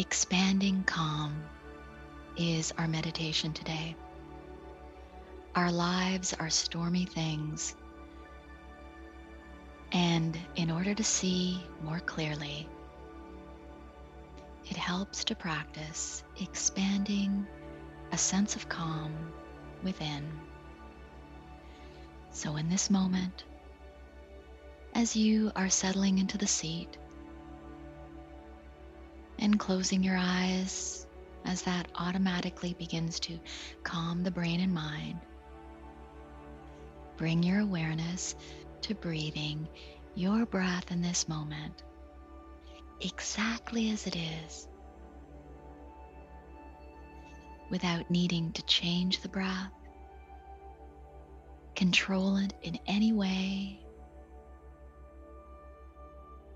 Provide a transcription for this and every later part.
Expanding calm is our meditation today. Our lives are stormy things. And in order to see more clearly, it helps to practice expanding a sense of calm within. So, in this moment, as you are settling into the seat and closing your eyes as that automatically begins to calm the brain and mind, bring your awareness to breathing your breath in this moment exactly as it is without needing to change the breath, control it in any way.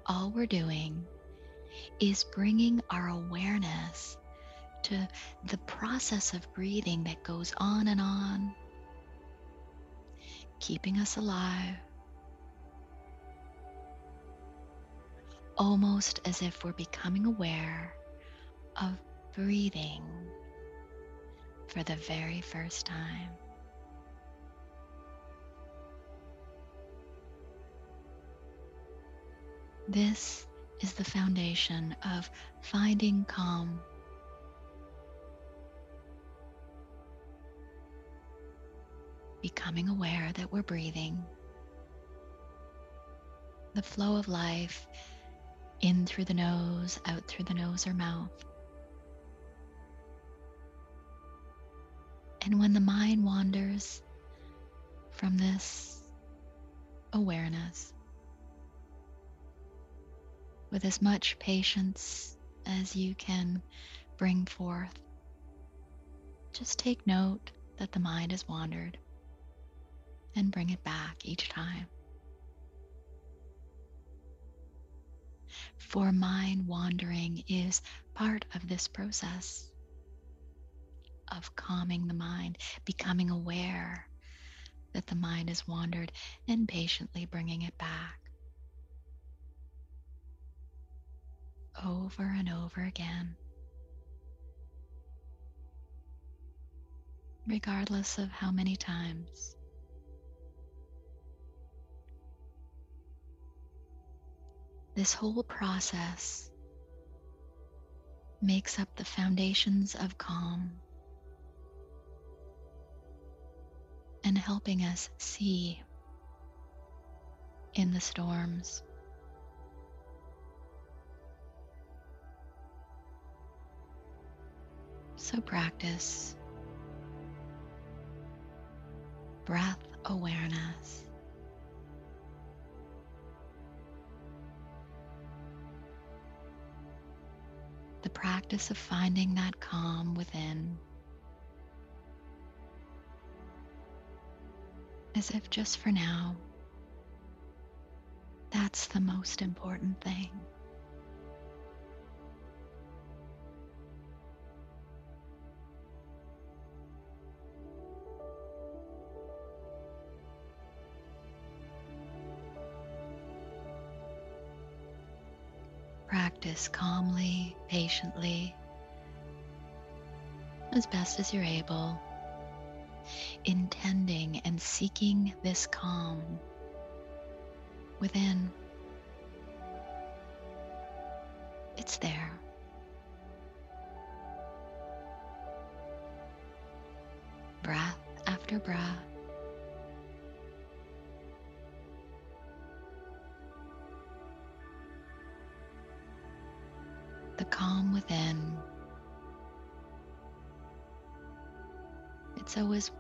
All we're doing is bringing our awareness to the process of breathing that goes on and on, keeping us alive, almost as if we're becoming aware of breathing for the very first time. This is the foundation of finding calm. Becoming aware that we're breathing. The flow of life in through the nose, out through the nose or mouth. And when the mind wanders from this awareness, with as much patience as you can bring forth, just take note that the mind has wandered and bring it back each time. For mind wandering is part of this process of calming the mind, becoming aware that the mind has wandered, and patiently bringing it back. Over and over again. Regardless of how many times. This whole process makes up the foundations of calm. and helping us see in the storms. So practice breath awareness. The practice of finding that calm within. as if just for now, that's the most important thing. Practice calmly, patiently, as best as you're able intending and seeking this calm within. It's there. Breath after breath. Calm within It's always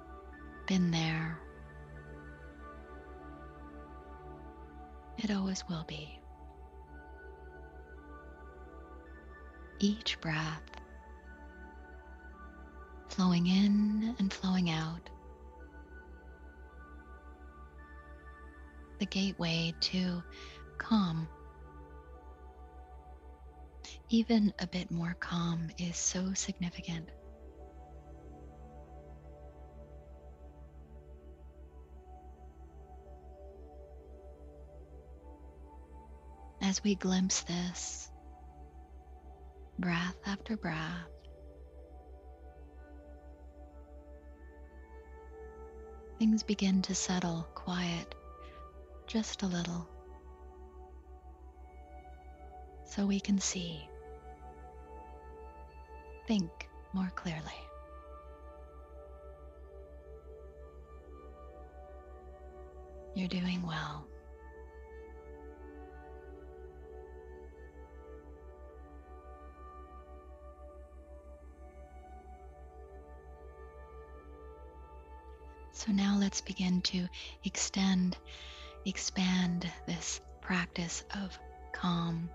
been there. It always will be. Each breath flowing in and flowing out. The gateway to calm. Even a bit more calm is so significant. as we glimpse this, breath after breath. Things begin to settle, quiet just a little, so we can see, think more clearly. You're doing well. So now let's begin to extend, expand this practice of calm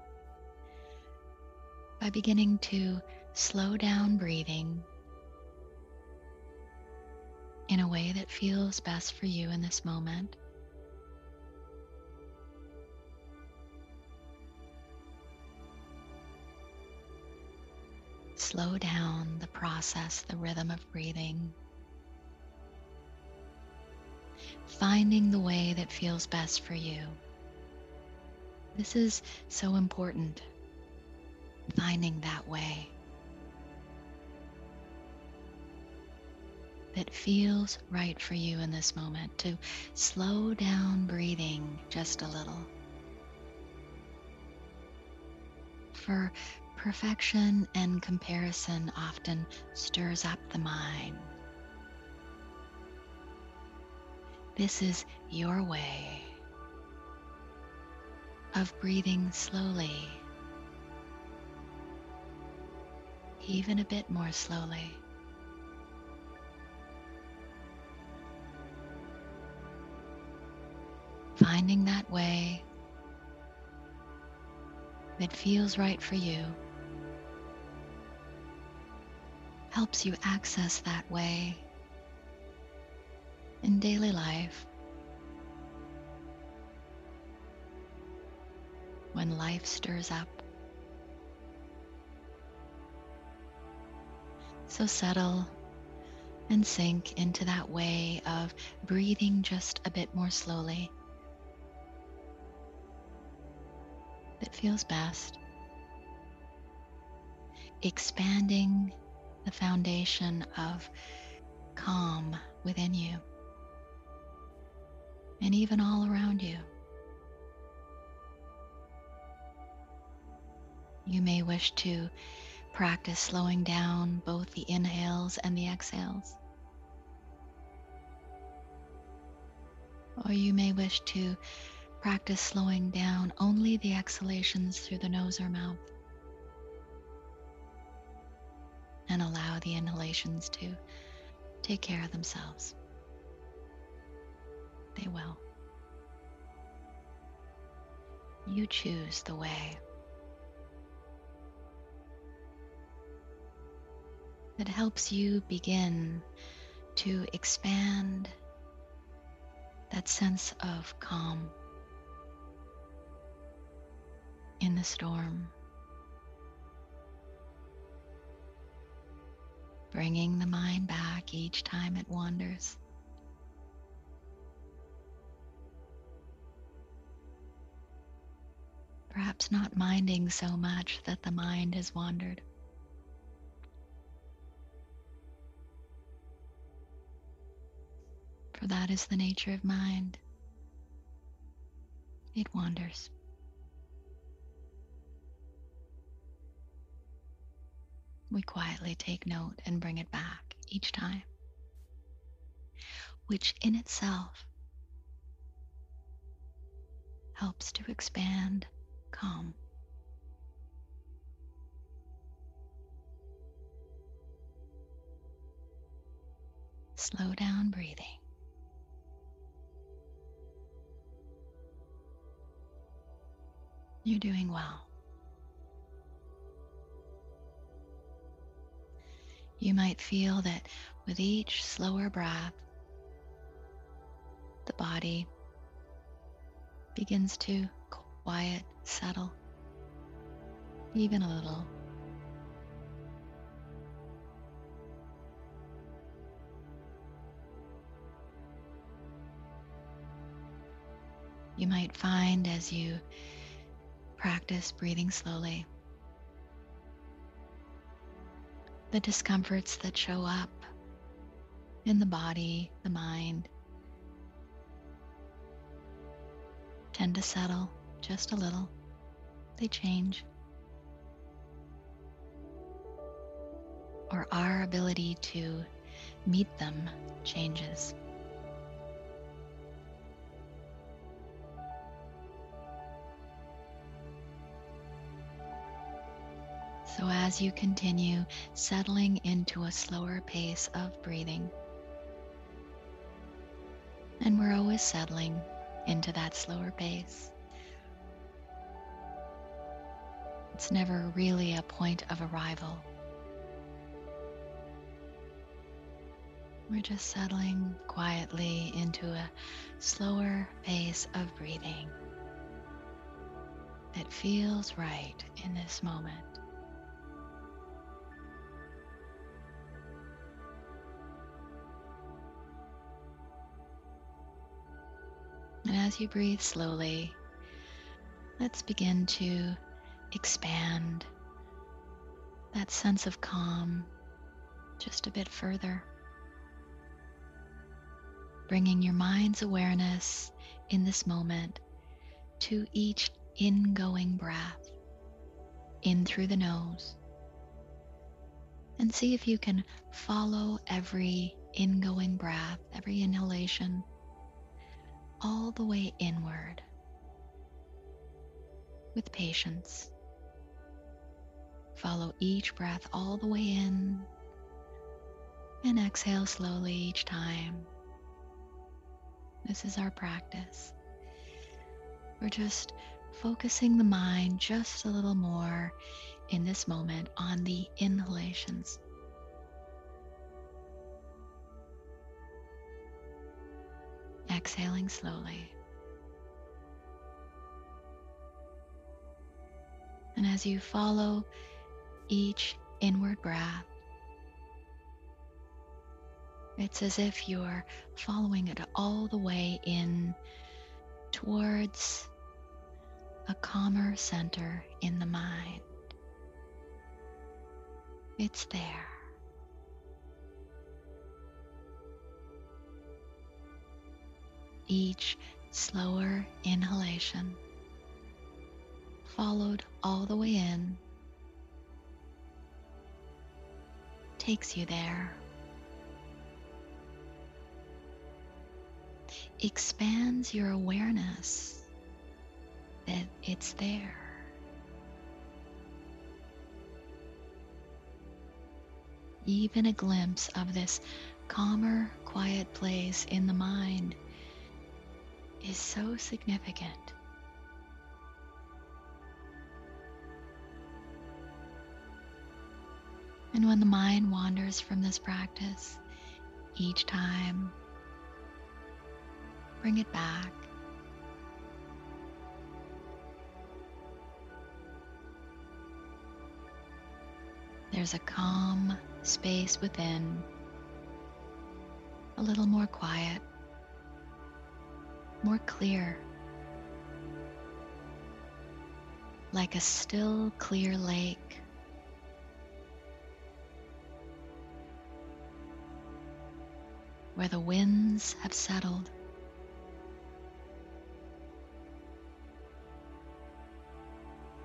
by beginning to slow down breathing in a way that feels best for you in this moment. Slow down the process, the rhythm of breathing. finding the way that feels best for you. This is so important, finding that way that feels right for you in this moment, to slow down breathing just a little. For perfection and comparison often stirs up the mind. This is your way of breathing slowly, even a bit more slowly. Finding that way that feels right for you helps you access that way in daily life. When life stirs up. So settle and sink into that way of breathing just a bit more slowly. That feels best. Expanding the foundation of calm within you and even all around you. You may wish to practice slowing down both the inhales and the exhales. Or you may wish to practice slowing down only the exhalations through the nose or mouth. And allow the inhalations to take care of themselves they will. You choose the way that helps you begin to expand that sense of calm in the storm. Bringing the mind back each time it wanders. perhaps not minding so much that the mind has wandered. For that is the nature of mind. It wanders. We quietly take note and bring it back each time, which in itself helps to expand calm. Slow down breathing. You're doing well. You might feel that with each slower breath, the body begins to quiet, settle, even a little. You might find as you practice breathing slowly the discomforts that show up in the body, the mind, tend to settle just a little. They change. Or our ability to meet them changes. So, as you continue settling into a slower pace of breathing, and we're always settling into that slower pace, it's never really a point of arrival. We're just settling quietly into a slower pace of breathing that feels right in this moment. And as you breathe slowly, let's begin to expand that sense of calm just a bit further. Bringing your mind's awareness in this moment to each ingoing breath in through the nose. And see if you can follow every ingoing breath, every inhalation all the way inward with patience. Follow each breath all the way in and exhale slowly each time. This is our practice. We're just focusing the mind just a little more in this moment on the inhalations. Exhaling slowly. And as you follow each inward breath, it's as if you're following it all the way in towards a calmer center in the mind. It's there. Each slower inhalation, followed all the way in, takes you there. Expands your awareness that it's there. Even a glimpse of this calmer, quiet place in the mind is so significant. And when the mind wanders from this practice, each time, bring it back. There's a calm space within, a little more quiet more clear, like a still, clear lake. Where the winds have settled.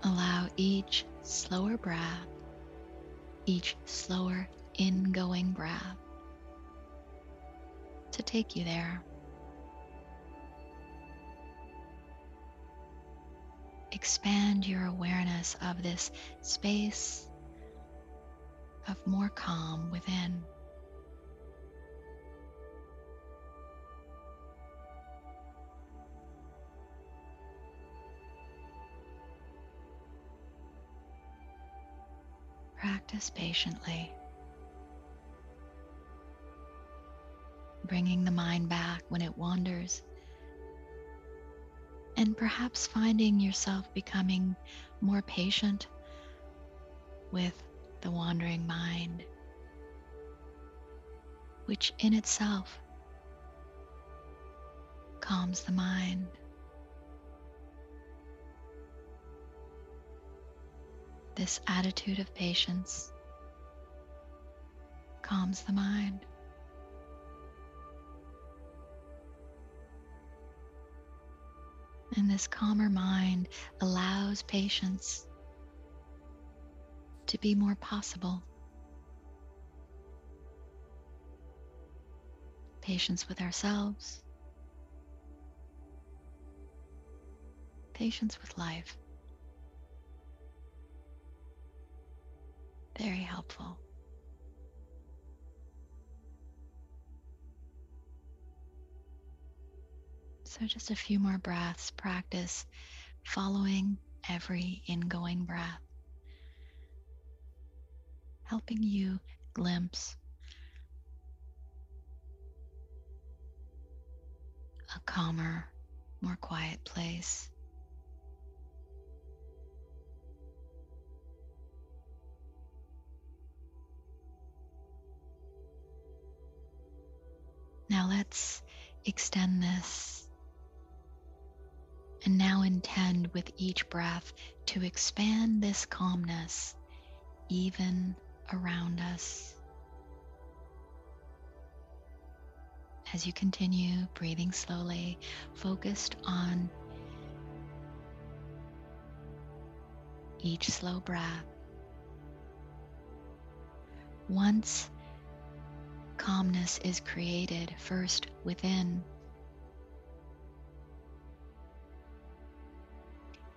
Allow each slower breath, each slower ingoing breath to take you there. Expand your awareness of this space of more calm within. Practice patiently, bringing the mind back when it wanders and perhaps finding yourself becoming more patient with the wandering mind, which in itself calms the mind. This attitude of patience calms the mind. And this calmer mind allows patience to be more possible. Patience with ourselves, patience with life. Very helpful. So, just a few more breaths. Practice following every ingoing breath, helping you glimpse a calmer, more quiet place. Now let's extend this and now intend with each breath to expand this calmness even around us. As you continue breathing slowly, focused on each slow breath. Once calmness is created first within,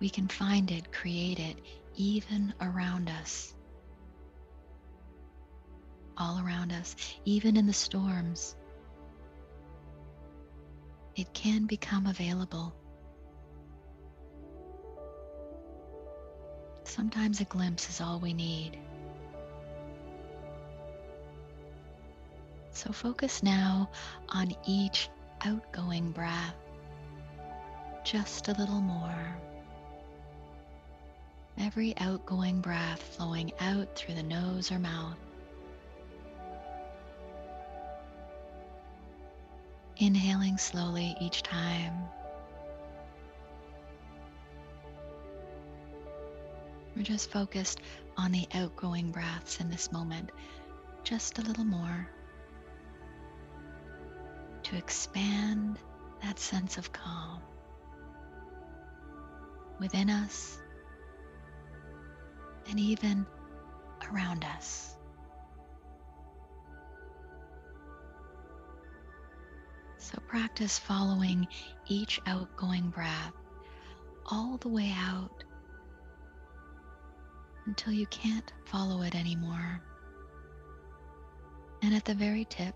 we can find it, create it even around us. All around us, even in the storms, it can become available. Sometimes a glimpse is all we need. So focus now on each outgoing breath, just a little more. Every outgoing breath flowing out through the nose or mouth. Inhaling slowly each time. We're just focused on the outgoing breaths in this moment, just a little more to expand that sense of calm within us and even around us. So practice following each outgoing breath all the way out until you can't follow it anymore. And at the very tip,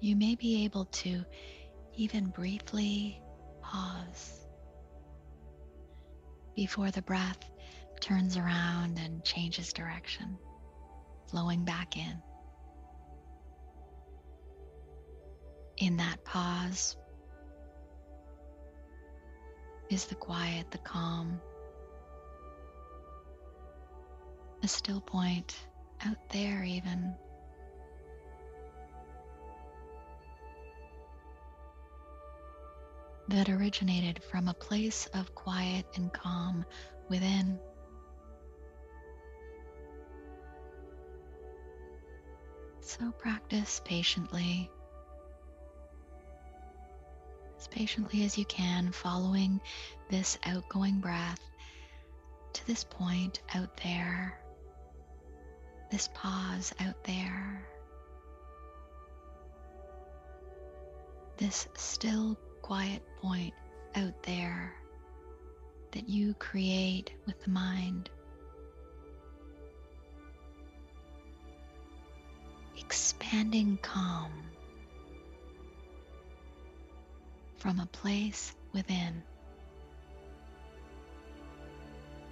you may be able to even briefly pause before the breath turns around and changes direction, flowing back in. In that pause is the quiet, the calm, a still point out there, even that originated from a place of quiet and calm within. So practice patiently, as patiently as you can, following this outgoing breath to this point out there, this pause out there, this still quiet point out there that you create with the mind. Expanding calm from a place within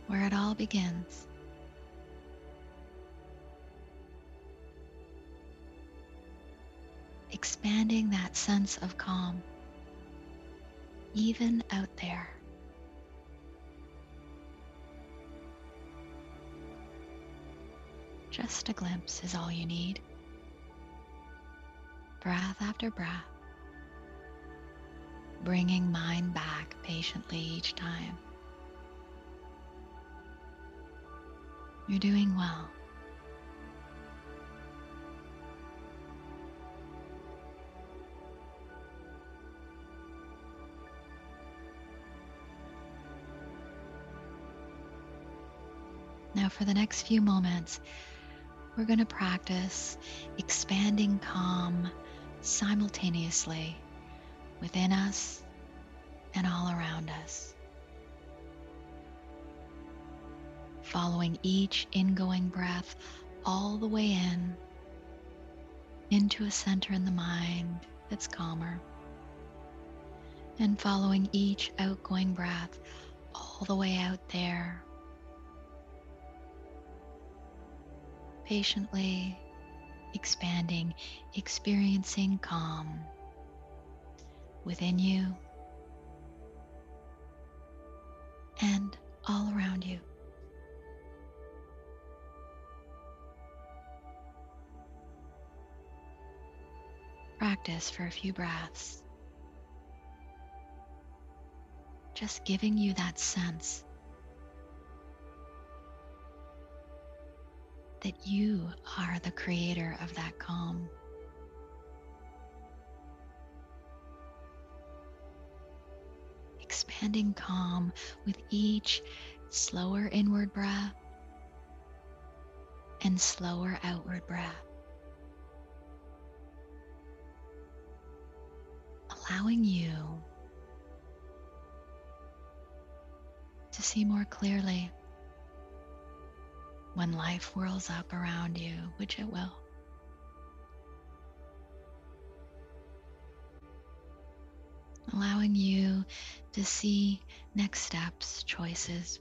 where it all begins. Expanding that sense of calm even out there. Just a glimpse is all you need. Breath after breath, bringing mind back patiently each time. You're doing well. For the next few moments, we're going to practice expanding calm simultaneously within us and all around us. Following each ingoing breath all the way in into a center in the mind that's calmer. And following each outgoing breath all the way out there patiently expanding, experiencing calm within you and all around you. Practice for a few breaths. Just giving you that sense that you are the creator of that calm. Expanding calm with each slower inward breath and slower outward breath. Allowing you to see more clearly when life whirls up around you, which it will. Allowing you to see next steps, choices,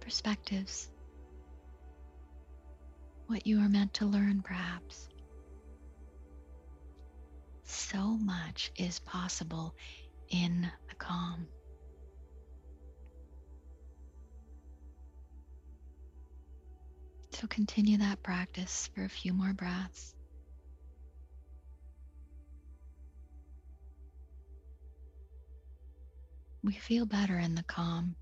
perspectives, what you are meant to learn, perhaps. So much is possible in the calm. So continue that practice for a few more breaths. We feel better in the calm,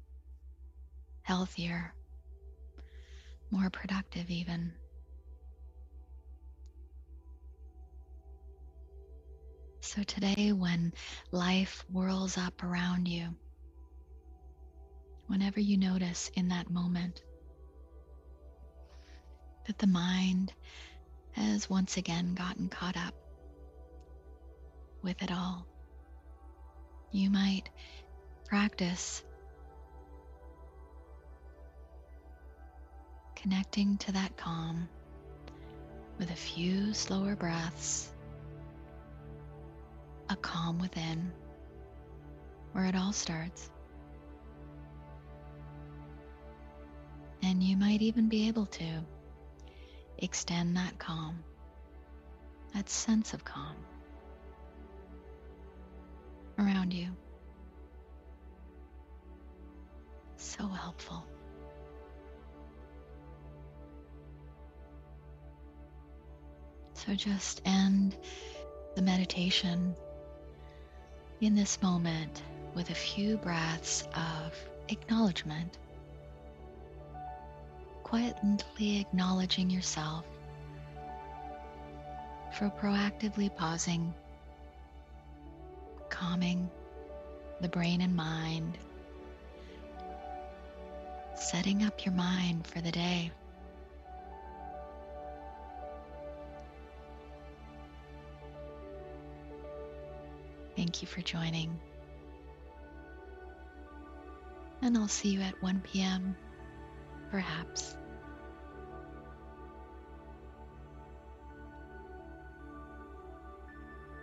healthier, more productive, even. So, today, when life whirls up around you, whenever you notice in that moment that the mind has once again gotten caught up with it all. You might practice connecting to that calm with a few slower breaths, a calm within where it all starts. And you might even be able to extend that calm, that sense of calm around you. So helpful. So just end the meditation in this moment with a few breaths of acknowledgement quietly acknowledging yourself for proactively pausing, calming the brain and mind, setting up your mind for the day. Thank you for joining. And I'll see you at 1 p.m., perhaps.